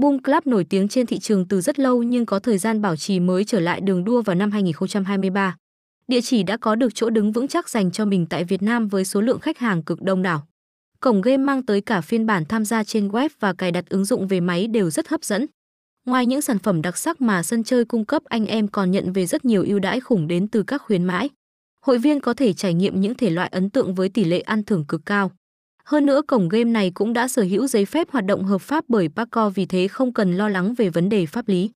Boom Club nổi tiếng trên thị trường từ rất lâu nhưng có thời gian bảo trì mới trở lại đường đua vào năm 2023. Địa chỉ đã có được chỗ đứng vững chắc dành cho mình tại Việt Nam với số lượng khách hàng cực đông đảo. Cổng game mang tới cả phiên bản tham gia trên web và cài đặt ứng dụng về máy đều rất hấp dẫn. Ngoài những sản phẩm đặc sắc mà sân chơi cung cấp, anh em còn nhận về rất nhiều ưu đãi khủng đến từ các khuyến mãi. Hội viên có thể trải nghiệm những thể loại ấn tượng với tỷ lệ ăn thưởng cực cao. Hơn nữa, cổng game này cũng đã sở hữu giấy phép hoạt động hợp pháp bởi Paco vì thế không cần lo lắng về vấn đề pháp lý.